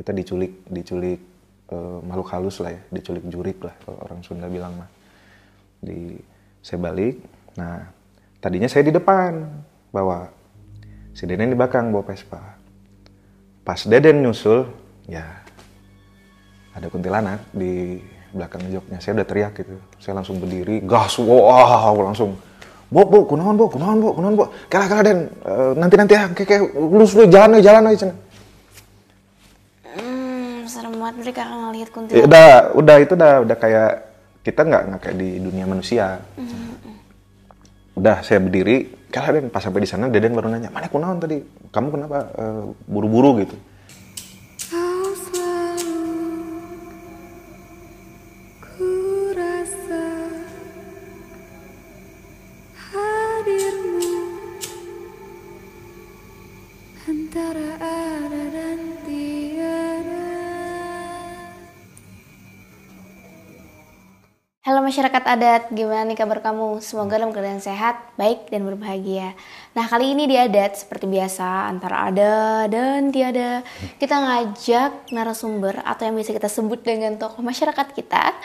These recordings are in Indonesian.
kita diculik diculik eh, makhluk halus lah ya diculik jurik lah kalau orang Sunda bilang mah. Di saya balik nah tadinya saya di depan bawa si Deden di belakang bawa Vespa. Pas Deden nyusul ya ada kuntilanak di belakang joknya. Saya udah teriak gitu saya langsung berdiri gas wow langsung bu bu kunaon bu kunaon bu kunaon bu kala kala den Eh, nanti nanti ya kayak kayak lulus lu jalan jalan aja banget kakak ngelihat Ya, kuntilanak. udah udah itu udah udah kayak kita nggak nggak kayak di dunia manusia. Udah saya berdiri. Kala den pas sampai di sana Deden baru nanya mana kunaon tadi? Kamu kenapa eh, buru-buru gitu Halo masyarakat adat, gimana nih kabar kamu? Semoga dalam keadaan sehat, baik, dan berbahagia. Nah kali ini di adat, seperti biasa, antara ada dan tiada, kita ngajak narasumber atau yang bisa kita sebut dengan tokoh masyarakat kita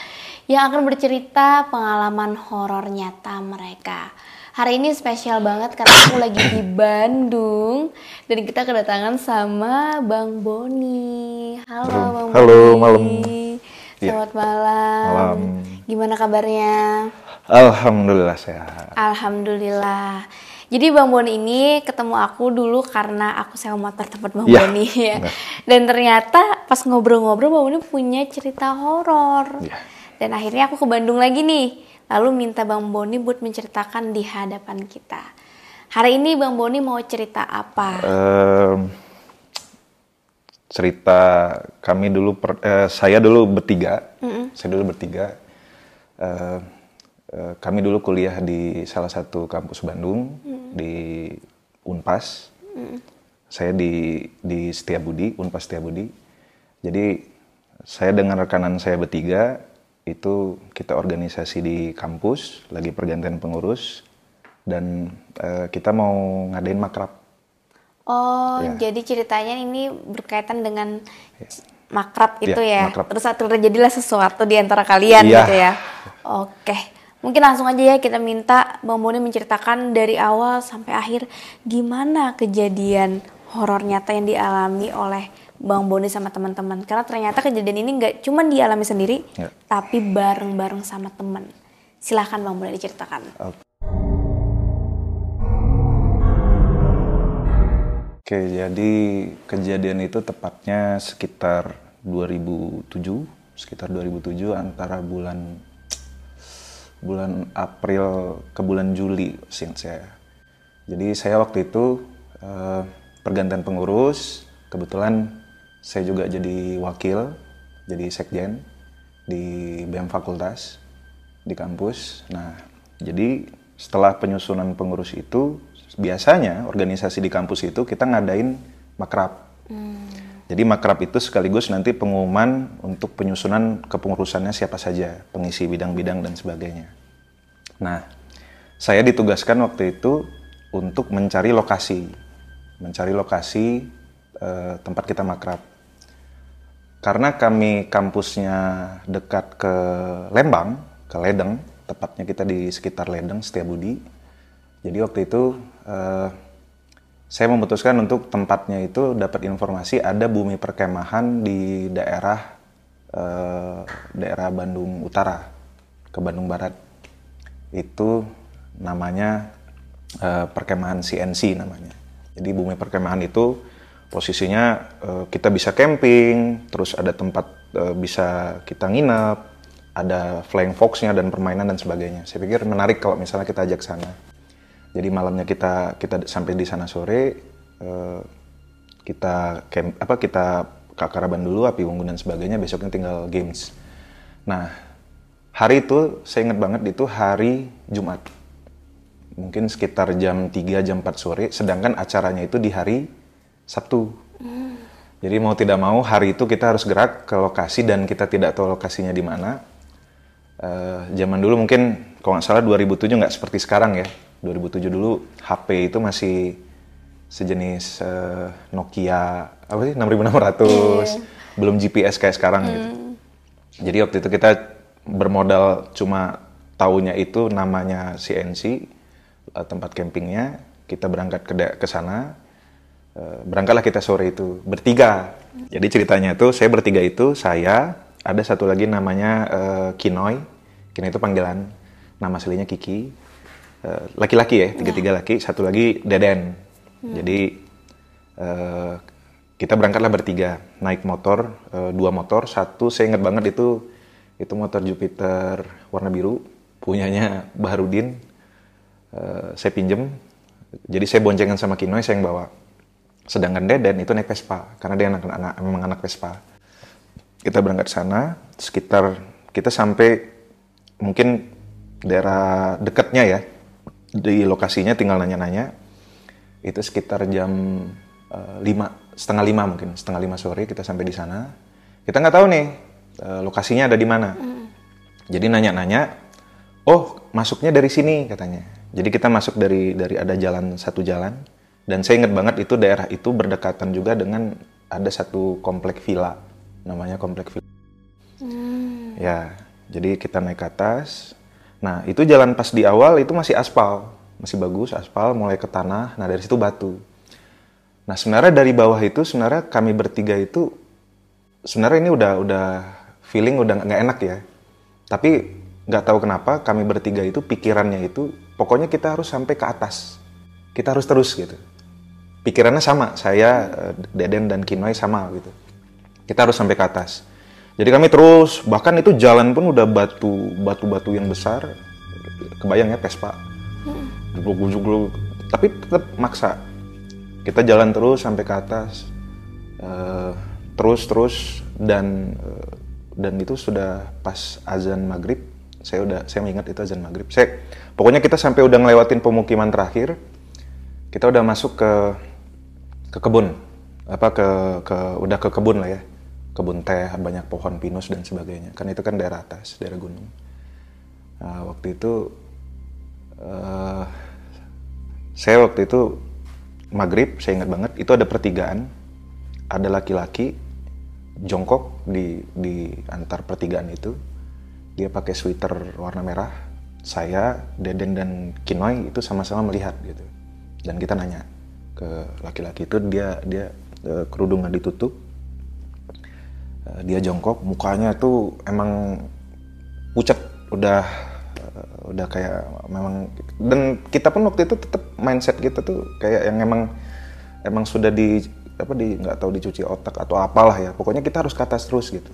yang akan bercerita pengalaman horor nyata mereka. Hari ini spesial banget karena aku lagi di Bandung dan kita kedatangan sama Bang Boni. Halo Bang Halo, Boni. malam. Iya. Selamat malam. Malam. Gimana kabarnya? Alhamdulillah sehat Alhamdulillah. Jadi Bang Boni ini ketemu aku dulu karena aku sewa motor tempat Bang Iya, Boni ya. Dan ternyata pas ngobrol-ngobrol Bang Boni punya cerita horor. Iya. Dan akhirnya aku ke Bandung lagi nih. Lalu minta Bang Boni buat menceritakan di hadapan kita. Hari ini Bang Boni mau cerita apa? Em, cerita kami dulu per- eh, saya dulu bertiga saya dulu bertiga Eh, eh, kami dulu kuliah di salah satu kampus Bandung di Unpas saya di di Setiabudi Unpas Setiabudi jadi saya dengan rekanan saya bertiga itu kita organisasi di kampus lagi pergantian pengurus dan eh, kita mau ngadain makrab Oh, Ya. jadi ceritanya ini berkaitan dengan makrab itu Iya, ya. makrab. Terus terjadilah sesuatu di antara kalian Iya. gitu ya. Oke. Mungkin langsung aja ya kita minta Bang Boni menceritakan dari awal sampai akhir gimana kejadian horor nyata yang dialami oleh Bang Boni sama teman-teman. Karena ternyata kejadian ini nggak cuma dialami sendiri, Ya. tapi bareng-bareng sama teman. Silahkan Bang Boni diceritakan. Oke, jadi kejadian itu tepatnya sekitar 2007, sekitar 2007 antara bulan bulan April ke bulan Juli, seingat saya. Jadi saya waktu itu eh, pergantian pengurus, kebetulan saya juga jadi wakil, jadi sekjen di BEM Fakultas di kampus. Nah, jadi setelah penyusunan pengurus itu, biasanya organisasi di kampus itu kita ngadain makrab. Jadi makrab itu sekaligus nanti pengumuman untuk penyusunan kepengurusannya siapa saja, pengisi bidang-bidang dan sebagainya. Nah, saya ditugaskan waktu itu untuk mencari lokasi, mencari lokasi eh, tempat kita makrab. Karena kami kampusnya dekat ke Lembang, ke Ledeng, tepatnya kita di sekitar Ledeng, Setiabudi. Jadi waktu itu eh, saya memutuskan untuk tempatnya itu dapat informasi ada bumi perkemahan di daerah eh, daerah Bandung Utara ke Bandung Barat. Itu namanya eh, perkemahan CNC namanya. Jadi bumi perkemahan itu posisinya eh, kita bisa camping, terus ada tempat eh, bisa kita nginep, ada flying fox-nya dan permainan dan sebagainya. Saya pikir menarik kalau misalnya kita ajak sana. Jadi malamnya kita kita sampai di sana sore eh, kita camp apa kita kakaraban dulu api unggun dan sebagainya besoknya tinggal games. Nah hari itu saya ingat banget itu hari Jumat mungkin sekitar jam 3 jam 4 sore sedangkan acaranya itu di hari Sabtu. Jadi mau tidak mau hari itu kita harus gerak ke lokasi dan kita tidak tahu lokasinya di mana. Eh, zaman dulu mungkin kalau nggak salah 2007 nggak seperti sekarang ya. 2007 dulu HP itu masih sejenis eh, Nokia apa sih 6600. belum GPS kayak sekarang gitu. Jadi waktu itu kita bermodal cuma taunya itu namanya CNC eh, tempat campingnya. Kita berangkat ke ke sana. Eh, berangkatlah kita sore itu bertiga. Jadi ceritanya itu saya bertiga itu saya ada satu lagi namanya eh, Kinoy. Kinoy itu panggilan nama aslinya Kiki. Eh, Laki-laki ya, tiga-tiga laki. Satu lagi Deden. Jadi eh, kita berangkatlah bertiga naik motor eh, dua motor. Satu saya ingat banget itu itu motor Jupiter warna biru punyanya Baharudin. Eh, saya pinjem. Jadi saya boncengan sama Kinoy saya yang bawa. Sedangkan Deden itu naik Vespa karena dia anak, anak memang anak Vespa. Kita berangkat sana sekitar kita sampai mungkin daerah dekatnya ya di lokasinya tinggal nanya-nanya. Itu sekitar jam eh, lima setengah lima mungkin setengah lima sore kita sampai di sana. Kita nggak tahu nih eh, lokasinya ada di mana. Jadi nanya-nanya oh masuknya dari sini katanya. Jadi kita masuk dari dari ada jalan satu jalan. Dan saya ingat banget itu daerah itu berdekatan juga dengan ada satu komplek villa namanya komplek villa. Ya, jadi kita naik ke atas. Nah, itu jalan pas di awal itu masih aspal, masih bagus aspal, mulai ke tanah. Nah, dari situ batu. Nah, sebenarnya dari bawah itu sebenarnya kami bertiga itu sebenarnya ini udah udah feeling udah nggak enak ya. Tapi nggak tahu kenapa kami bertiga itu pikirannya itu pokoknya kita harus sampai ke atas. Kita harus terus gitu. Pikirannya sama, saya, eh, Deden dan Kinoy sama gitu. Kita harus sampai ke atas. Jadi kami terus, bahkan itu jalan pun udah batu batu-batu yang besar. Kebayang ya Vespa. Jugluk-jugluk. Tapi tetap maksa. Kita jalan terus sampai ke atas. Eh, terus terus dan eh, dan itu sudah pas azan maghrib. Saya udah saya mengingat itu azan maghrib. Saya pokoknya kita sampai udah ngelewatin pemukiman terakhir. Kita udah masuk ke ke kebun apa ke ke udah ke kebun lah ya kebun teh banyak pohon pinus dan sebagainya. Kan itu kan daerah atas daerah gunung. Nah, waktu itu eh, saya waktu itu maghrib saya ingat banget itu ada pertigaan ada laki-laki jongkok di di antar pertigaan itu. Dia pakai sweater warna merah. Saya Deden dan Kinoy itu sama-sama melihat gitu. Dan kita nanya ke laki-laki itu dia dia eh, kerudungan ditutup dia jongkok mukanya tuh emang pucat udah eh, udah kayak memang dan kita pun waktu itu tetap mindset kita tuh kayak yang emang emang sudah di apa di nggak tahu dicuci otak atau apalah ya pokoknya kita harus ke atas terus gitu.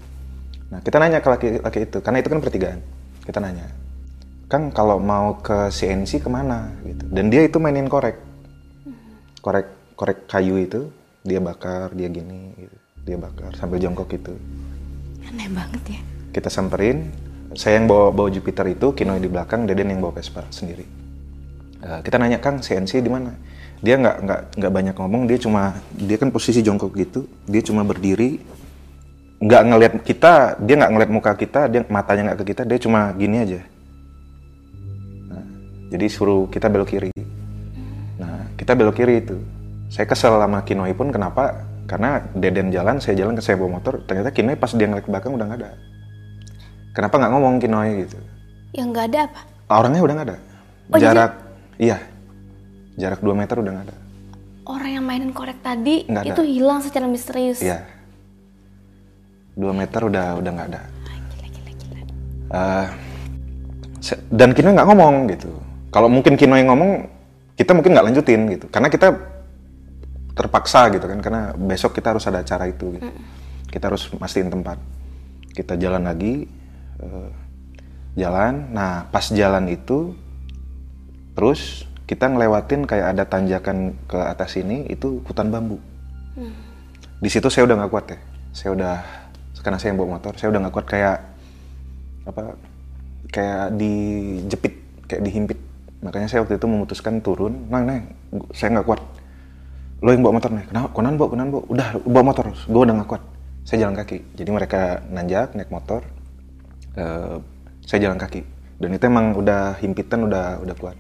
Nah kita nanya ke laki-laki itu karena itu kan pertigaan kita nanya kan kalau mau ke CNC ke mana? Gitu. Dan dia itu mainin korek. Korek korek kayu itu dia bakar dia gini gitu. Dia bakar sambil jongkok gitu. Aneh banget ya. kita samperin saya yang bawa bawa Jupiter itu Kinoy di belakang Deden yang bawa Vespa sendiri. Eh, kita nanya Kang CNC di mana? Dia nggak nggak nggak banyak ngomong dia cuma dia kan posisi jongkok gitu dia cuma berdiri nggak ngelihat kita dia nggak ngelihat muka kita dia matanya nggak ke kita dia cuma gini aja. Nah, jadi suruh kita belok kiri. Nah kita belok kiri itu. Saya kesel sama Kinoy pun kenapa karena Deden jalan saya jalan ke saya bawa motor ternyata Kinoy pas dia ngeliat ke belakang udah nggak ada. Kenapa nggak ngomong Kinoy gitu? Yang nggak ada apa? orangnya udah nggak ada. Oh, jadi- jarak iya. Jarak 2 meter udah nggak ada. Orang yang mainin korek tadi ada. itu hilang secara misterius. iya. 2 meter udah udah nggak ada. Gila, gila, gila. Eh, se- dan Kinoy nggak ngomong gitu. Kalau mungkin Kinoy ngomong kita mungkin nggak lanjutin gitu. Karena kita terpaksa gitu kan karena besok kita harus ada acara itu gitu. kita harus mastiin tempat. Kita jalan lagi eh, jalan. Nah pas jalan itu terus kita ngelewatin kayak ada tanjakan ke atas ini itu hutan bambu. Di situ saya udah nggak kuat ya. Saya udah karena saya yang bawa motor saya udah nggak kuat kayak apa kayak dijepit kayak dihimpit. Makanya saya waktu itu memutuskan turun nah nah saya nggak kuat lo yang bawa motor nih kenapa? Konan bawa konan bawa. Udah bawa motor. Gue udah nggak kuat saya jalan kaki. Jadi mereka nanjak naik motor. Eh, saya jalan kaki. Dan itu emang udah himpitan udah udah kuat.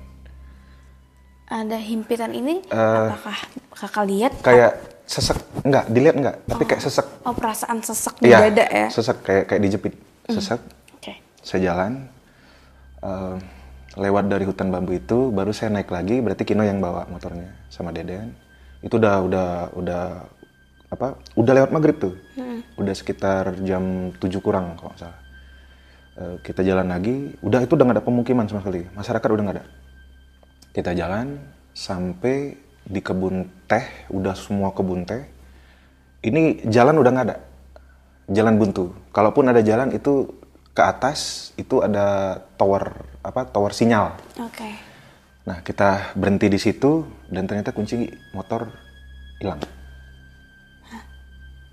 Ada himpitan ini? Eh, apakah kakak lihat? kayak sesek. Enggak dilihat enggak. Tapi kayak sesek. Oh perasaan sesek di iya dada ya? sesek. Kayak kayak dijepit. Sesek. Oke. saya jalan. Eh, lewat dari hutan bambu itu baru saya naik lagi berarti Kino yang bawa motornya sama Deden itu udah udah udah apa udah lewat maghrib tuh. Udah sekitar jam 7 kurang kalau nggak salah. Eh, kita jalan lagi udah itu udah nggak ada pemukiman sama sekali. Masyarakat udah nggak ada. Kita jalan sampai di kebun teh udah semua kebun teh. Ini jalan udah nggak ada. Jalan buntu. Kalaupun ada jalan itu ke atas itu ada tower apa tower sinyal. Oke. Nah kita berhenti di situ dan ternyata kunci motor hilang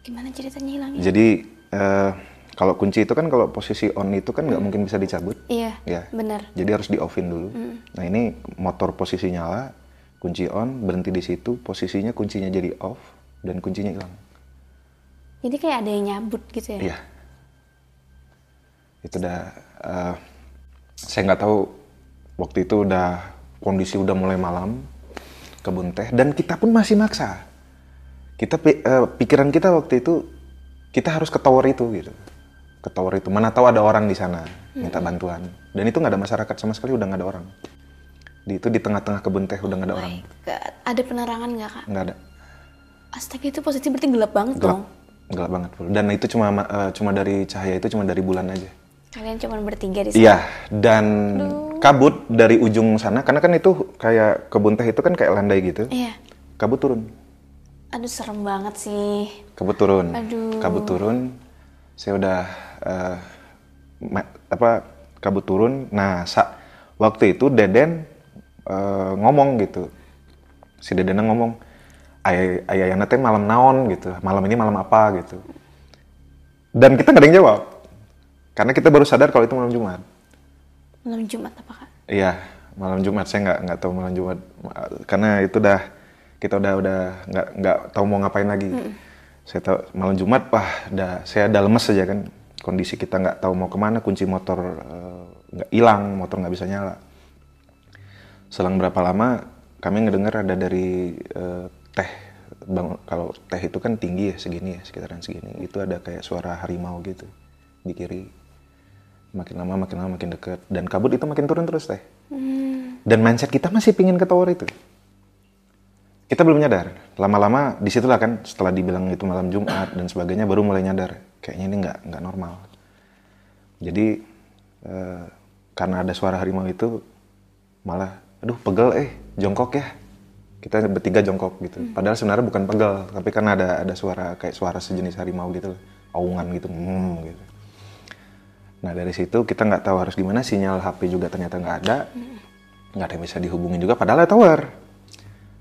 Gimana ceritanya hilangnya? jadi eh, kalau kunci itu kan kalau posisi on itu kan nggak mungkin bisa dicabut Iya. ya Bener. jadi harus di offin dulu nah ini motor posisi nyala kunci on berhenti di situ posisinya kuncinya jadi off dan kuncinya hilang Jadi kayak ada yang nyabut gitu ya? Iya. Itu udah eh, saya nggak tahu waktu itu udah kondisi udah mulai malam kebun teh dan kita pun masih maksa. Kita eh, pikiran kita waktu itu kita harus ke tower itu gitu. Ke tower itu. Mana tahu ada orang di sana minta bantuan. Dan itu nggak ada masyarakat sama sekali udah nggak ada orang. Di itu di tengah-tengah kebun teh udah nggak ada orang. Gak- Ada penerangan nggak kak? Nggak ada. Astaga itu posisi berarti gelap banget Gelap. dong. Gelap banget. Full. Dan itu cuma eh, cuma dari cahaya itu cuma dari bulan aja. Kalian cuma bertiga di sana. Iya, dan kabut dari ujung sana, karena kan itu kayak kebun teh itu kan kayak landai gitu. Iya. Kabut turun, Aduh serem banget sih. kabut turun, Aduh. kabut turun. Saya udah ma- apa kabut turun. Nah, sa- waktu itu Deden eh, ngomong gitu, si Deden ngomong, ayah ayah teh malam naon gitu, malam ini malam apa gitu. Dan kita nggak ada yang jawab, karena kita baru sadar kalau itu malam Jumat. Malam Jumat apa kak? Iya, malam Jumat saya nggak nggak tahu malam Jumat karena itu udah kita udah udah nggak nggak tahu mau ngapain lagi. Saya tahu malam Jumat, wah, udah saya udah lemes aja kan. Kondisi kita nggak tahu mau ke mana, kunci motor eh, nggak hilang, motor nggak bisa nyala. Selang berapa lama kami ngedengar ada dari eh, teh, bang, kalau teh itu kan tinggi ya segini ya sekitaran segini. Itu ada kayak suara harimau gitu di kiri makin lama makin lama makin dekat dan kabut itu makin turun terus teh. Dan mindset kita masih pingin ke tower itu. Kita belum nyadar. Lama-lama di situlah kan setelah dibilang itu malam Jumat dan sebagainya baru mulai nyadar. Kayaknya ini nggak nggak normal. Jadi eh, karena ada suara harimau itu malah aduh pegel eh jongkok ya. Kita bertiga jongkok gitu. Padahal sebenarnya bukan pegel tapi karena ada ada suara kayak suara sejenis harimau gitu aungan gitu hmm, gitu Nah dari situ kita nggak tahu harus gimana, sinyal HP juga ternyata nggak ada, nggak ada yang bisa dihubungin juga, padahal ada tower.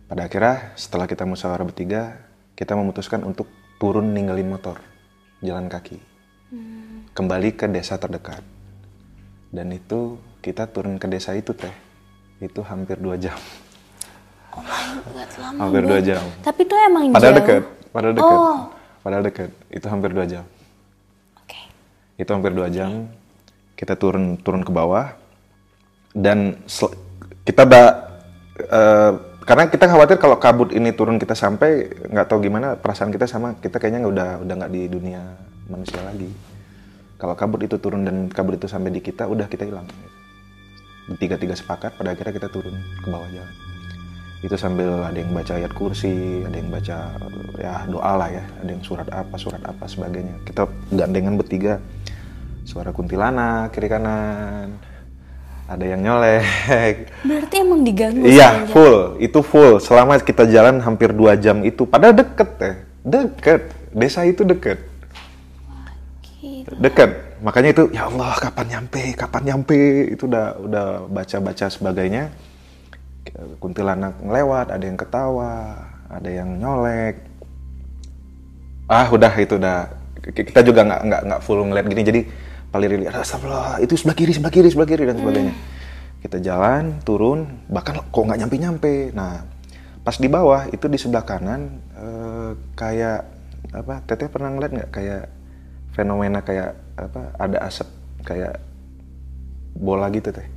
Pada akhirnya setelah kita musyawarah bertiga, kita memutuskan untuk turun ninggalin motor, jalan kaki, kembali ke desa terdekat. Dan itu kita turun ke desa itu teh, itu hampir dua jam, Oh my god, lama hampir dua jam. Tapi itu emang Padahal jauh. dekat, padahal dekat, Oh. padahal dekat, itu hampir dua jam. Itu hampir dua jam. Kita turun turun ke bawah. Dan kita udah eh, karena kita khawatir kalau kabut ini turun kita sampai nggak tahu gimana perasaan kita sama kita kayaknya nggak udah udah nggak di dunia manusia lagi. Kalau kabut itu turun dan kabut itu sampai di kita udah kita hilang. Tiga tiga sepakat pada akhirnya kita turun ke bawah jalan. Itu sambil ada yang baca ayat kursi ada yang baca ya doa lah ya ada yang surat apa surat apa sebagainya. Kita gandengan bertiga suara kuntilanak kiri kanan. Ada yang nyolek. Berarti emang diganggu iya full. Itu full. Selama kita jalan hampir dua jam itu padahal deket teh deket. Desa itu deket. Deket. Makanya itu ya Allah kapan nyampe kapan nyampe. Itu udah udah baca baca sebagainya. Kuntilanak ngelewat ada yang ketawa ada yang nyolek. Ah udah itu udah. Kita juga nggak nggak nggak full ngeliat gini. Jadi paling rili astagfirullah itu sebelah kiri sebelah kiri sebelah kiri dan sebagainya. Kita jalan turun bahkan kok nggak nyampe nyampe nah pas di bawah itu di sebelah kanan eh, kayak apa teteh pernah ngeliat nggak? Kayak fenomena kayak apa ada asap kayak bola gitu teh.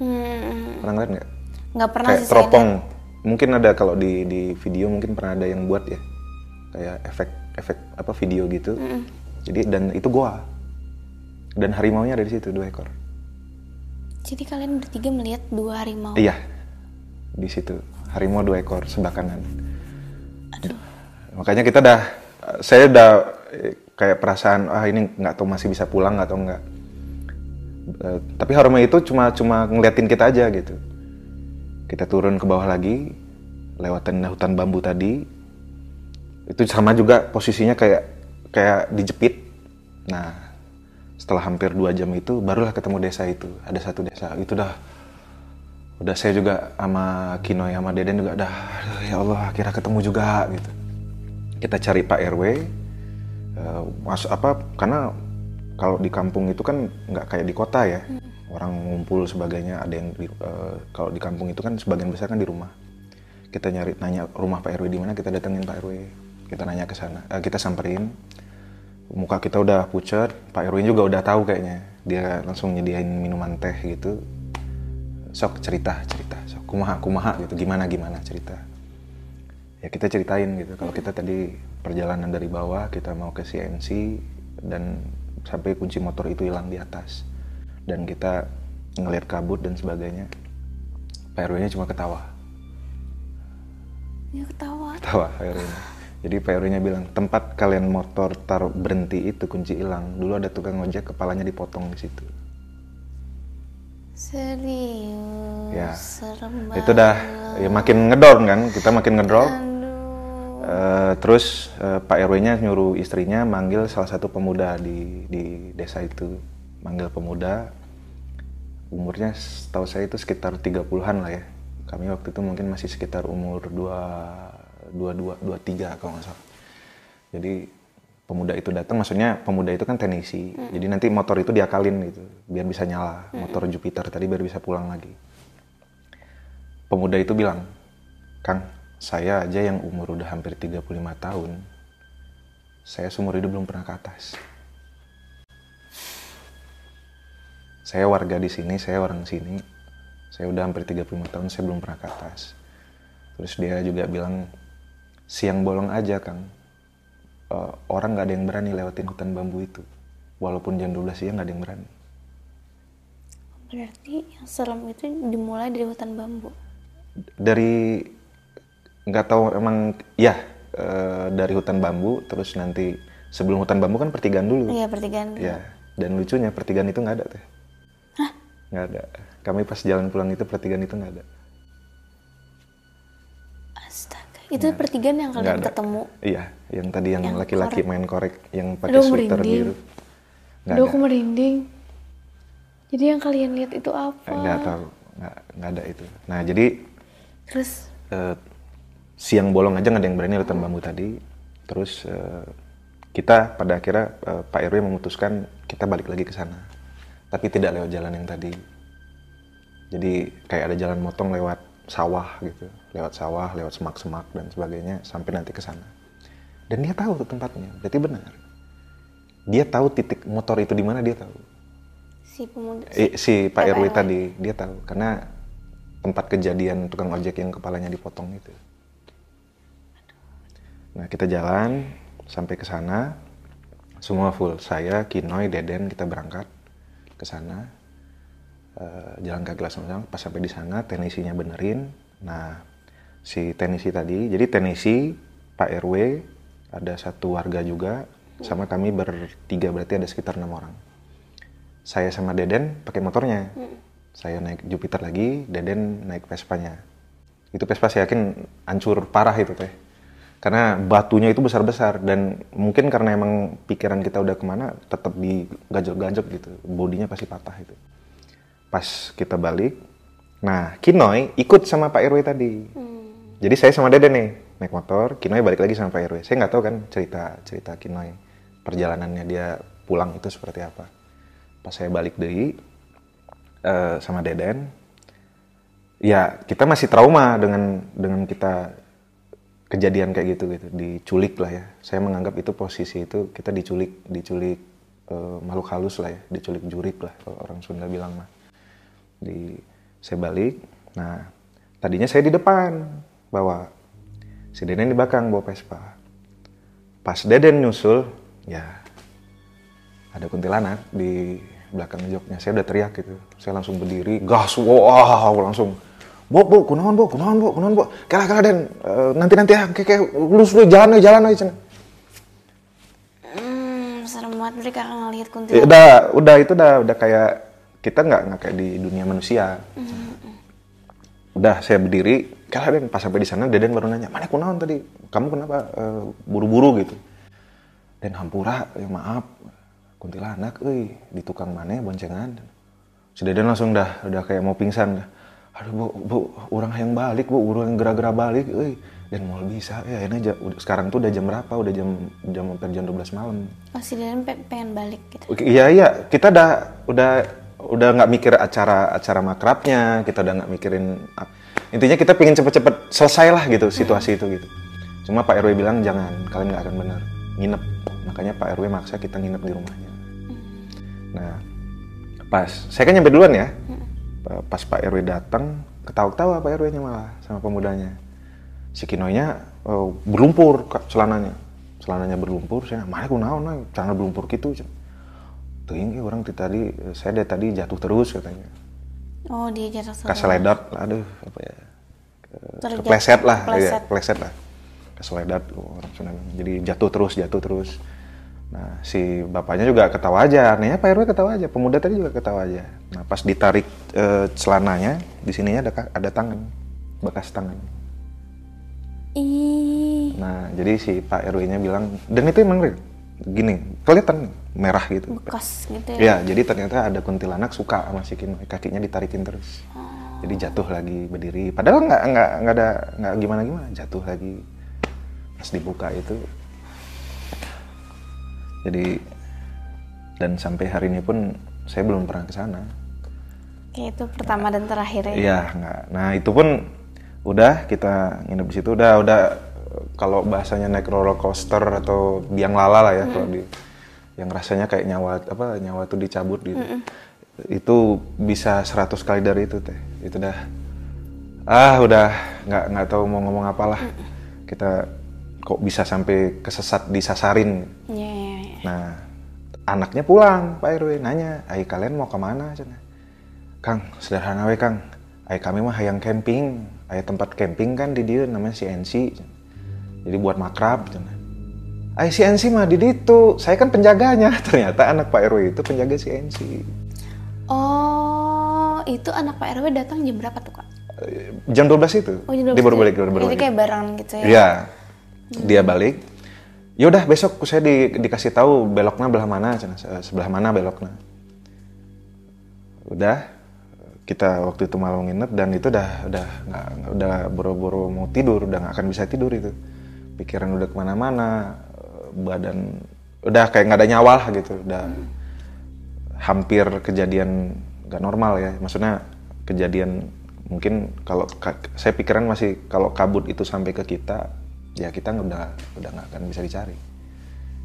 Hmm, pernah ngeliat nggak? Nggak pernah kayak sih saya teropong. mungkin ada kalau di di video mungkin pernah ada yang buat ya. Kayak efek efek apa video gitu. Jadi dan itu goa dan harimau nya ada di situ dua ekor. Jadi kalian bertiga melihat dua harimau. iya. Di situ. Harimau dua ekor sebelah kanan makanya kita dah saya udah eh, kayak perasaan ah ini nggak tahu masih bisa pulang atau enggak Eh, tapi harimau itu cuma cuma ngeliatin kita aja gitu. Kita turun ke bawah lagi lewatin hutan bambu tadi. Itu sama juga posisinya kayak kayak dijepit. Nah setelah hampir dua jam itu barulah ketemu desa itu. Ada satu desa. Itu dah udah saya juga sama Kinoy sama Deden juga dah "Aduh, ya Allah akhirnya ketemu juga gitu. Kita cari Pak RW eh, mas apa karena kalau di kampung itu kan nggak kayak di kota ya. Orang ngumpul sebagainya ada yang di, eh, kalau di kampung itu kan sebagian besar kan di rumah. Kita nyari nanya rumah Pak RW di mana kita datengin Pak RW kita nanya ke sana Eh, kita samperin muka kita udah pucat Pak RW juga udah tahu kayaknya. Dia langsung nyediain minuman teh gitu. Sok cerita cerita. Sok kumaha kumaha gitu. Gimana gimana cerita. Ya kita ceritain gitu. Kalau kita tadi perjalanan dari bawah kita mau ke CNC dan sampai kunci motor itu hilang di atas. Dan kita ngelihat kabut dan sebagainya. Pak RW-nya cuma ketawa. Ya ketawa. ketawa Pak RW-nya jadi Pak RW-nya bilang tempat kalian motor taruh berhenti itu kunci hilang. Dulu ada tukang ojek kepalanya dipotong di situ. Serius. Ya. Serem itu dah. Ya makin ngedorong kan? Kita makin ngedrop. Eh, terus eh, Pak RW-nya nyuruh istrinya manggil salah satu pemuda di di desa itu. Manggil pemuda. Umurnya setahu saya itu sekitar 30-an lah ya. Kami waktu itu mungkin masih sekitar umur 2 22 23 kalau nggak salah. Jadi pemuda itu datang maksudnya pemuda itu kan teknisi. Jadi nanti motor itu diakalin gitu biar bisa nyala. Motor Jupiter tadi biar bisa pulang lagi. Pemuda itu bilang Kang saya aja yang umur udah hampir 35 tahun saya seumur hidup belum pernah ke atas. Saya warga di sini saya orang sini saya udah hampir 35 tahun saya belum pernah ke atas. Terus dia juga bilang siang bolong aja Kang. Eh, orang nggak ada yang berani lewatin hutan bambu itu. Walaupun jam 12 siang nggak ada yang berani. Berarti yang serem itu dimulai dari hutan bambu. dari nggak tahu emang ya eh, dari hutan bambu terus nanti sebelum hutan bambu kan pertigaan dulu. Iya pertigaan. ya dan lucunya pertigaan itu nggak ada teh. Nggak ada. Kami pas jalan pulang itu pertigaan itu nggak ada Itu pertigaan yang kalian ada. ketemu. iya yang tadi yang laki-laki main korek yang pakai Aduh, sweater merinding. biru nggak Aduh ada aku merinding. Jadi yang kalian lihat itu apa? nggak tahu nggak nggak ada itu nah jadi Terus eh, siang bolong aja nggak ada yang berani hutan bambu tadi terus eh, kita pada akhirnya eh, Pak RW memutuskan kita balik lagi ke sana tapi tidak lewat jalan yang tadi jadi kayak ada jalan motong lewat sawah gitu lewat sawah lewat semak-semak dan sebagainya sampai nanti ke sana. Dan dia tahu tuh tempatnya berarti benar. Dia tahu titik motor itu di mana dia tahu. Si pemuda Eh, si Pak RW. tadi dia tahu. Karena tempat kejadian tukang ojek yang kepalanya dipotong itu. Nah kita jalan sampai ke sana. Semua full. Saya Kinoy Deden kita berangkat ke sana Eh, jalan kaki langsung pas sampai di sana teknisinya benerin nah si teknisi tadi jadi teknisi Pak RW ada satu warga juga sama kami bertiga berarti ada sekitar enam orang saya sama Deden pakai motornya. Saya naik Jupiter lagi, Deden naik Vespanya. Itu Vespa saya yakin hancur parah itu teh. Karena batunya itu besar-besar dan mungkin karena emang pikiran kita udah ke mana, tetap digajok-gajok gitu. Bodinya pasti patah itu. Pas kita balik, nah Kinoy ikut sama Pak RW tadi. Jadi saya sama Deden nih naik motor, Kinoy balik lagi sama Pak RW. Saya nggak tahu kan cerita cerita Kinoy perjalanannya dia pulang itu seperti apa. Pas saya balik dari eh, sama Deden ya kita masih trauma dengan dengan kita kejadian kayak gitu gitu. Diculik lah ya. Saya menganggap itu posisi itu kita diculik diculik eh, makhluk halus lah ya. Diculik jurik lah kalau orang Sunda bilang mah di saya balik. Nah tadinya saya di depan bawa si Deden di belakang bawa Vespa. Pas Deden nyusul ya ada kuntilanak di belakang joknya. Saya udah teriak gitu. Saya langsung berdiri gas wow langsung bu bu kunaon bu kunaon bu kunaon bu kala kala den. Nanti nanti ya kayak kayak lulus lu jalan aja jalan aja. Hmm, serem banget. Mereka kakak ngelihat Ya, kuntilanak. udah udah itu udah udah kayak kita nggak nggak kayak di dunia manusia. Udah saya berdiri kala den pas sampai di sana Deden baru nanya mana kunaon tadi? Kamu kenapa eh, buru-buru? gitu. Dan hampura ya maaf kuntilanak euy di tukang mana boncengan. Si Deden langsung dah udah kayak mau pingsan dah. Aduh bu, bu orang yang balik bu orang yang gerak-gerak balik euy. Dan mau bisa ya ini aja sekarang tuh udah jam berapa? Udah jam jam hampir jam 12 malam. Oh, si Deden pe- pengen balik gitu. Oke, Iya iya, kita udah udah udah nggak mikir acara acara makrabnya, kita udah nggak mikirin intinya kita pengen cepet-cepet selesai lah gitu situasi itu gitu. Cuma Pak RW bilang jangan, kalian nggak akan benar nginep. Makanya Pak RW maksa kita nginep di rumahnya. Nah, pas saya kan nyampe duluan ya. Pa- Pas Pak RW datang, ketawa-ketawa Pak RW-nya malah sama pemudanya. Si Kinoynya eh, berlumpur celananya. Celananya berlumpur, saya mana aku naon nah, celana berlumpur gitu. Tuh ini orang di tadi saya dari tadi jatuh terus katanya. Oh, dia jatuh terus. Kaseledot, aduh apa ya? Kepleset lah, iya, kepleset lah. Keseledot orang Sunda. Jadi jatuh terus, jatuh terus. Nah, si bapaknya juga ketawa aja. Anehnya Pak RW ketawa aja, pemuda tadi juga ketawa aja. Nah, pas ditarik eh, celananya, di sininya ada ada tangan, bekas tangan. Ih, Nah, jadi si Pak RW-nya bilang, dan itu emang real. Gini, kelihatan merah gitu. bekas gitu ya. Ya, jadi ternyata ada kuntilanak suka sama si Kinoy, kakinya ditarikin terus. Jadi jatuh lagi berdiri. Padahal nggak nggak nggak ada nggak gimana gimana, jatuh lagi. Pas dibuka itu, jadi dan sampai hari ini pun saya belum pernah ke sana. Kayak itu pertama dan terakhir ya. Iya, nggak. Nah itu pun udah kita nginep di situ udah udah kalau bahasanya naik roller coaster atau biang lala lah ya kalau di yang rasanya kayak nyawa apa nyawa tuh dicabut gitu. Itu bisa 100 kali dari itu teh. Itu dah ah udah nggak nggak tahu mau ngomong apalah. Kita kok bisa sampai kesesat disasarin. Iya, iya, iya. Nah, anaknya pulang, Pak RW nanya, "Ai kalian mau ke mana?" Cenah. Kang, sederhana we Kang. Ai kami mah hayang camping. Aya tempat camping kan di dia namanya CNC. cenah. Jadi buat makrab cenah. Ai CNC mah di ditu. Saya kan penjaganya. Ternyata anak Pak RW itu penjaga CNC. Oh, itu anak Pak RW datang jam berapa tuh, Kak? Eh, Jam 12 itu. Oh, jam 12 Dia baru ya? balik, baru balik. kayak bareng gitu ya. Iya. Dia balik. Yaudah besok saya di- dikasih tahu beloknya belah mana, sebelah mana beloknya. Udah kita waktu itu malam nginep dan itu udah udah nggak- udah boro-boro mau tidur, udah nggak akan bisa tidur itu. Pikiran udah ke mana-mana, badan udah kayak nggak ada nyawa lah gitu, udah hampir kejadian nggak normal ya. Maksudnya kejadian mungkin kalau ka- saya pikiran masih kalau kabut itu sampai ke kita, ya kita udah udah nggak akan bisa dicari.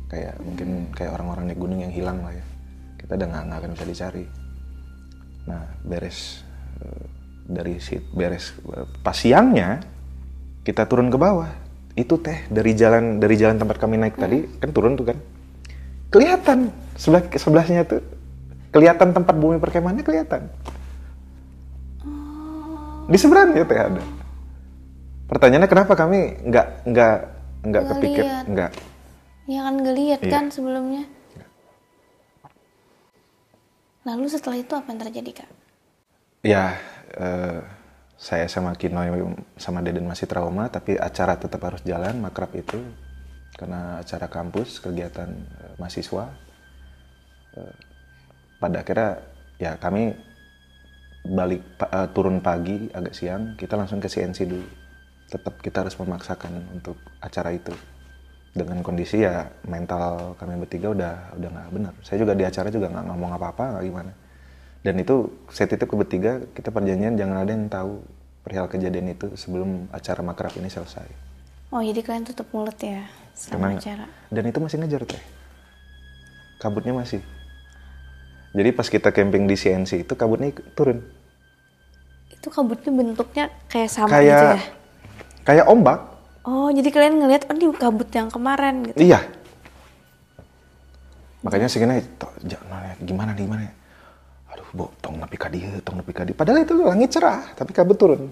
Kayak mungkin kayak orang-orang naik gunung yang hilang lah ya. Kita udah nggak nggak akan bisa dicari. Nah beres eh, dari si beres eh, pas siangnya kita turun ke bawah itu teh dari jalan dari jalan tempat kami naik tadi kan turun tuh kan. Kelihatan sebelah sebelahnya tuh kelihatan tempat bumi perkemahannya kelihatan. Di seberangnya teh ada. Pertanyaannya kenapa kami nggak nggak nggak kepikir nggak? Ya kan ngeliat Iya. kan sebelumnya. Lalu setelah itu apa yang terjadi, Kak? ya eh, saya sama Kinoy sama Deden masih trauma tapi acara tetap harus jalan makrab itu. Karena acara kampus kegiatan eh, mahasiswa Eh, pada akhirnya ya kami balik eh, turun pagi agak siang kita langsung ke CNC dulu. Tetap kita harus memaksakan untuk acara itu. Dengan kondisi ya mental kami bertiga udah udah nggak benar. Saya juga di acara juga nggak ngomong apa-apa nggak gimana dan itu saya titip ke bertiga kita perjanjian jangan ada yang tahu perihal kejadian itu sebelum acara makrab ini selesai Oh, jadi kalian tutup mulut ya sama Karena- acara. dan itu masih ngejar teh kabutnya masih jadi pas kita camping di CNC itu kabutnya turun Itu kabutnya bentuknya kayak sama kayak gitu ya? kayak ombak Oh, jadi kalian ngelihat oh ini kabut yang kemarin gitu. Iya. Makanya kena jangan gimana nih gimana ya. Bo, tong nepi ka dieu, tong nepi ka dieu. Padahal itu langit cerah, tapi kabut turun.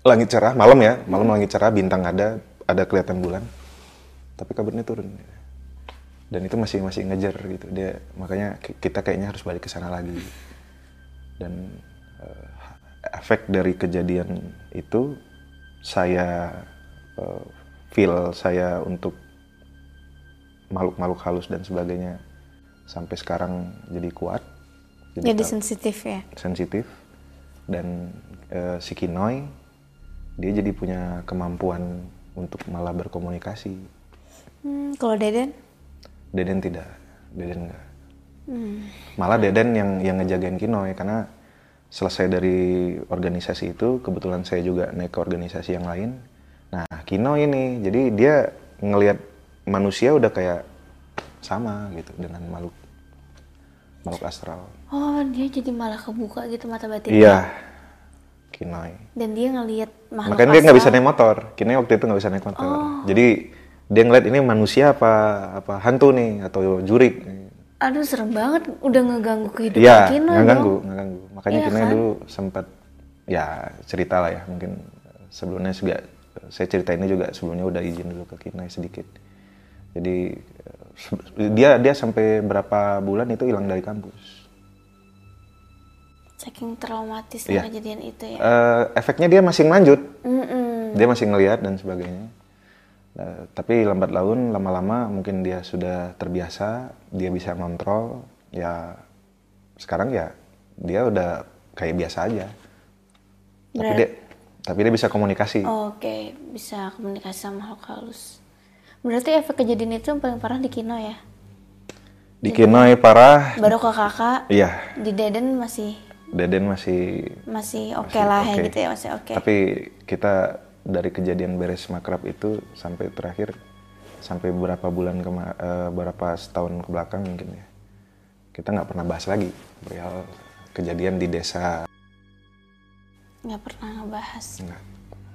Langit cerah, malam ya, malam langit cerah, bintang ada, ada kelihatan bulan. Tapi kabutnya turun. Dan itu masih masih ngejar gitu. Dia makanya ki- kita kayaknya harus balik ke sana lagi. Dan eh, efek dari kejadian itu saya eh, feel saya untuk makhluk-makhluk halus dan sebagainya sampai sekarang jadi kuat Jadi tahu- sensitif ya. sensitif. Dan eh, si Kinoy dia jadi punya kemampuan untuk malah berkomunikasi. Hmm, kalau Deden? Deden tidak. Deden enggak malah Deden yang yang ngejagain Kinoy karena selesai dari organisasi itu kebetulan saya juga naik ke organisasi yang lain. Nah Kinoy ini jadi dia ngelihat manusia udah kayak sama gitu dengan makhluk makhluk astral Oh, dia jadi malah kebuka gitu mata batin. iya Kinoy Dan dia ngelihat makhluk makanya dia nggak bisa naik motor Kinoy waktu itu nggak bisa naik motor jadi dia ngeliat ini manusia apa apa hantu nih atau jurik Aduh, serem banget. Udah ngeganggu kehidupan Iya, Kino nggak dong. ganggu, nggak ganggu. Makanya Iya kan? dulu sempat ya cerita lah ya, mungkin sebelumnya juga saya cerita ini juga sebelumnya udah izin dulu ke Kinoy sedikit. Jadi eh, dia dia sampai berapa bulan itu hilang dari kampus. Saking traumatis Iya. kejadian itu ya. Eh, efeknya dia masih lanjut, Mm-mm. dia masih ngelihat dan sebagainya. Eh, tapi lambat laun lama-lama mungkin dia sudah terbiasa, dia bisa ngontrol. Ya sekarang ya dia udah kayak biasa aja. Tapi dia tapi dia bisa komunikasi. Oke, bisa komunikasi sama makhluk halus. Berarti efek kejadian itu yang paling parah di Kino ya? Di Kinoy parah. Baru ke kakak, Iya, di Deden masih Deden masih masih oke masih lah ya oke. gitu ya, masih oke. Tapi kita dari kejadian beres makrab itu sampai terakhir sampai beberapa bulan ke beberapa setahun ke belakang mungkin ya. Kita nggak pernah bahas lagi perihal kejadian di desa. Nggak pernah ngebahas. Nggak.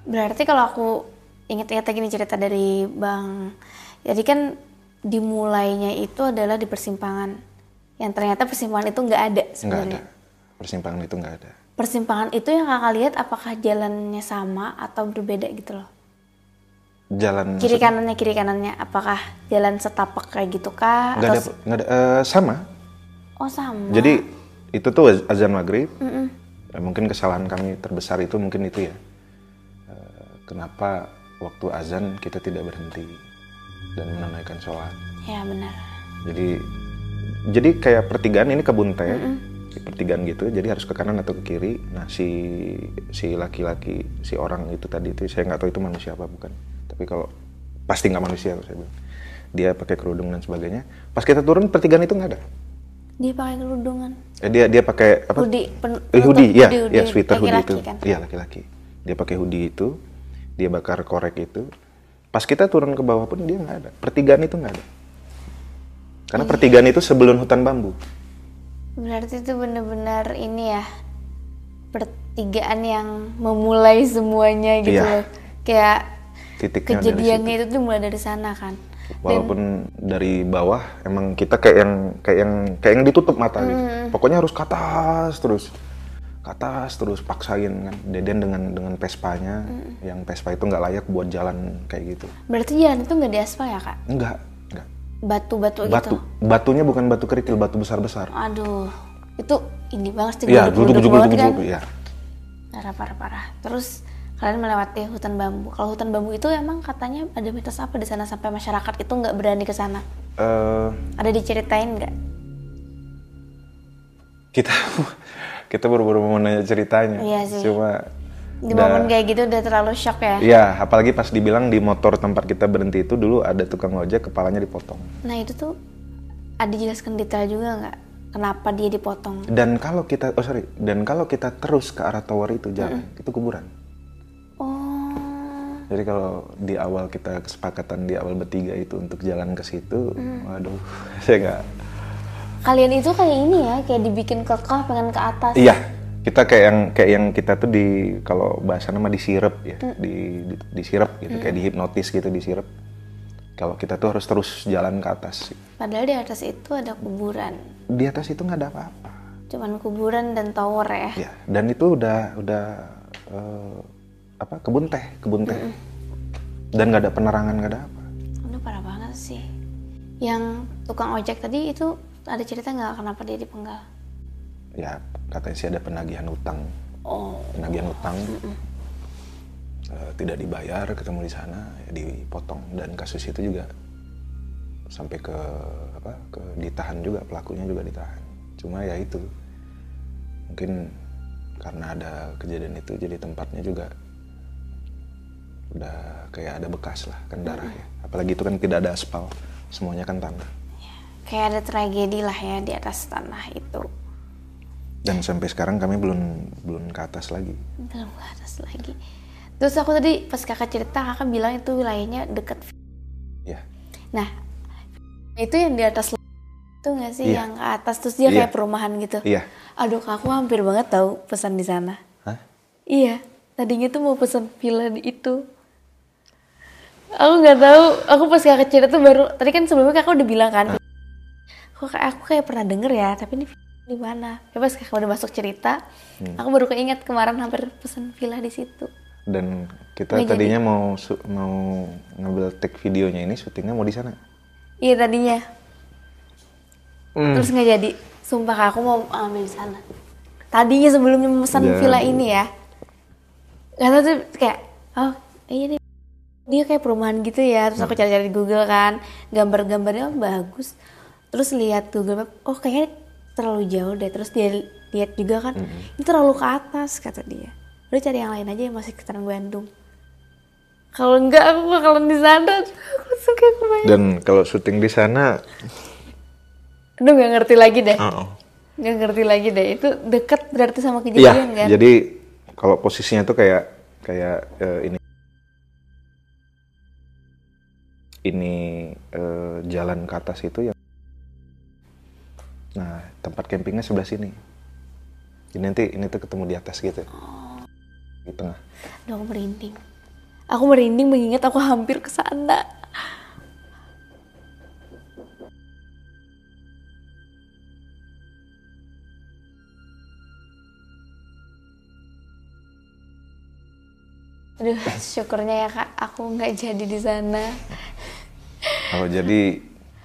Berarti kalau aku inget-inget lagi nih cerita dari Bang, jadi kan dimulainya itu adalah di persimpangan. Yang ternyata persimpangan itu nggak ada Nggak sebenarnya. ada. Persimpangan itu nggak ada. Persimpangan itu yang kakak lihat apakah jalannya sama atau berbeda gitu loh? Jalan Kiri maksudnya- kanannya kiri kanannya apakah jalan setapak kayak gitu kah? nggak ada, Atau nggak ada eh, sama. oh sama. Jadi itu tuh az- azan maghrib. Mm-mm. Eh, mungkin kesalahan kami terbesar itu mungkin itu ya. Eh, kenapa waktu azan kita tidak berhenti dan menunaikan sholat. ya benar. Jadi jadi kayak pertigaan ini kebun teh, pertigaan gitu. Jadi harus ke kanan atau ke kiri. Nah si si laki-laki si orang itu tadi itu saya nggak tahu itu manusia apa bukan. Tapi kalau pasti nggak manusia saya bilang. Dia pakai kerudung dan sebagainya. Pas kita turun pertigaan itu nggak ada. Dia pakai kerudungan. Eh, dia dia pakai apa? Hoodie, pen- Eh, hoodie, ya, hoodie, ya hoodie. sweater hoodie Laki-laki itu. kan? Iya laki-laki. Dia pakai hoodie itu, dia bakar korek itu. Pas kita turun ke bawah pun dia nggak ada. Pertigaan itu nggak ada. Karena Iya. pertigaan itu sebelum hutan bambu. Berarti itu benar-benar ini ya pertigaan yang memulai semuanya gitu Iya. loh. Kayak Titiknya kejadiannya itu tuh mulai dari sana kan. Walaupun dari bawah emang kita kayak yang kayak yang kayak yang ditutup mata gitu. Pokoknya harus ke atas terus. Ke atas terus paksain kan. Deden dengan dengan Vespanya yang Vespa itu nggak layak buat jalan kayak gitu. Berarti jalan itu nggak diaspal ya kak? Enggak, Batu-batu Batu. gitu. Batunya bukan batu kerikil, batu besar-besar. Aduh, itu ini banget sih Iya, geluduk-geluduk banget kan. duduk ya. Parah, parah, parah. Terus kalian melewati hutan bambu. Kalau hutan bambu itu emang katanya ada mitos apa di sana sampai masyarakat itu nggak berani ke sana? Eh, Ada diceritain nggak? kita kita baru-baru mau nanya ceritanya. Iya sih. Cuma Di udah- momen kayak gitu udah terlalu shock ya. Iya, apalagi pas dibilang di motor tempat kita berhenti itu dulu ada tukang ojek kepalanya dipotong. Nah itu tuh ada dijelaskan detail juga nggak? Kenapa dia dipotong? Dan kalau kita oh sorry, dan kalau kita terus ke arah tower itu jalan, itu kuburan. Oh, Jadi kalau di awal kita kesepakatan di awal bertiga itu untuk jalan ke situ, Mm. waduh, saya nggak. kalian itu kayak ini ya, kayak dibikin kekeh pengen ke atas. Iya, kita kayak yang kayak yang kita tuh di kalau bahasa nama disirep ya di, di disirep gitu kayak dihipnotis gitu disirep kalau kita tuh harus terus jalan ke atas Padahal di atas itu ada kuburan. di atas itu nggak ada apa-apa Cuman kuburan dan tower ya. ya dan itu udah udah eh, apa kebun teh kebun teh dan nggak ada penerangan nggak ada apa Aduh parah banget sih. Yang tukang ojek tadi itu ada cerita nggak kenapa dia dipenggal? ya katanya sih ada penagihan utang. Oh, penagihan utang. Eh, tidak dibayar ketemu di sana ya dipotong. Dan kasus itu juga sampai ke apa ke ditahan juga pelakunya juga ditahan. Cuma ya itu mungkin karena ada kejadian itu jadi tempatnya juga udah kayak ada bekas lah kan darah ya. Apalagi itu kan tidak ada aspal semuanya kan tanah. Kayak ada tragedi lah ya di atas tanah itu. Dan sampai sekarang kami belum belum ke atas lagi Belum ke atas lagi. Terus aku tadi pas kakak cerita kakak bilang itu wilayahnya deket. ya Nah, itu yang di atas itu nggak sih Iya. yang ke atas terus dia Iya. kayak perumahan gitu. iya Aduh, aku hampir banget tahu pesan di sana. Hah? Iya, tadinya tuh mau pesan villa di itu. Aku nggak tahu, aku pas kakak cerita tuh baru tadi kan sebelumnya kakak udah bilang kan. Kayak aku kayak pernah denger ya, tapi ini di mana? Ya pas udah masuk cerita, aku baru keinget kemarin hampir pesan villa di situ. dan kita Nggak tadinya mau su- mau ngambil take videonya ini syutingnya mau di sana Iya tadinya, Hmm. terus nggak jadi. Sumpah Kak, aku mau ambil di sana. Tadinya sebelumnya memesan Jadi. villa ini ya, karena tuh kayak, oh iya nih, dia kayak perumahan gitu ya. Terus aku cari-cari di Google kan, gambar-gambarnya oh, bagus. Terus lihat Google Map, oh kayaknya terlalu jauh deh. Terus dia lihat juga kan, ini terlalu ke atas kata dia. Udah cari yang lain aja yang masih sekitaran Bandung. Kalau enggak aku bakalan di sana. Aku suka kebayang. dan kalau syuting di sana Aduh nggak ngerti lagi deh. oh. Nggak ngerti lagi deh. Itu deket berarti sama kejadian kan? jadi kalau posisinya tuh kayak kayak eh, ini ini eh, jalan ke atas itu ya. Nah, tempat campingnya sebelah sini. Jadi nanti ini tuh ketemu di atas gitu. Di tengah. Aduh aku merinding. Aku merinding mengingat aku hampir ke sana. Aduh, syukurnya ya kak, aku nggak jadi di sana. Kalau jadi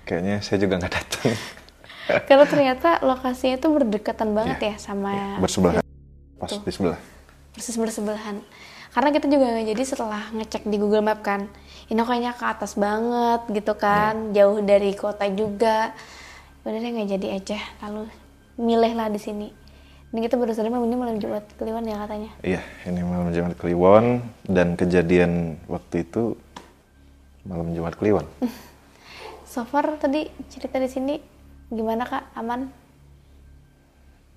kayaknya saya juga nggak datang. Karena ternyata lokasinya itu berdekatan banget ya sama Bersebelahan. Pas di sebelah. persis bersebelahan. Karena kita juga nggak jadi setelah ngecek di Google Map kan, ini kayaknya ke atas banget gitu kan, jauh dari kota juga. Deh nggak jadi aja, lalu milih lah di sini. Ini kita baru sadar ini malam Jumat Kliwon ya katanya. Iya, ini malam Jumat Kliwon dan kejadian waktu itu malam Jumat Kliwon. So far tadi cerita di sini gimana kak? Aman?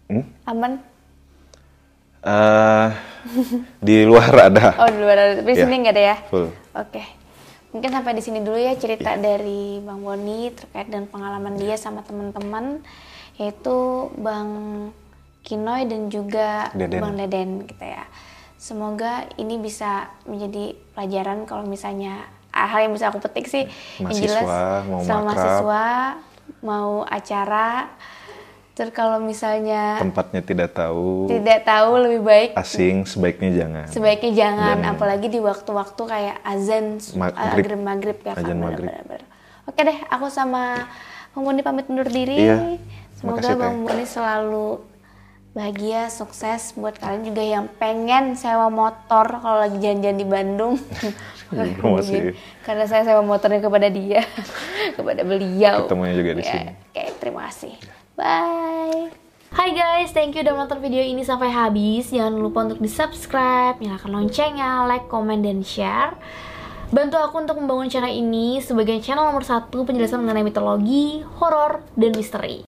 Hmm? Aman? Eh, di luar ada. Oh di luar ada, tapi di Iya, sini nggak ada ya? full. Oke. Mungkin sampai di sini dulu ya cerita dari Bang Boni terkait dengan pengalaman dia sama teman-teman yaitu Bang Kinoy dan juga Deden. Bang Deden gitu ya. Semoga ini bisa menjadi pelajaran kalau misalnya ah, hal yang bisa aku petik sih yang jelas Mahasiswa, mau sama makrab. mahasiswa mau acara terus kalau misalnya Tempatnya tidak tahu, tidak tahu lebih baik asing sebaiknya jangan. Sebaiknya jangan, Dan- apalagi di waktu-waktu kayak azan Maghrib. maghrib maghrib ya kan. Azan maghrib. bener, bener. Oke deh, aku sama Bang Boni pamit undur diri. Iya. Semoga Makasih, Bang. Boni selalu bahagia, sukses buat kalian juga yang pengen sewa motor kalau lagi jalan-jalan di Bandung. Promosi. Karena saya sewa motornya kepada dia, kepada beliau. Ketemunya juga di Ya, sini. Oke, terima kasih. Bye. Hai guys, thank you udah menonton video ini sampai habis. Jangan lupa untuk di subscribe, nyalakan loncengnya, like, comment, dan share. Bantu aku untuk membangun channel ini sebagai channel nomor satu penjelasan mengenai mitologi, horor, dan misteri.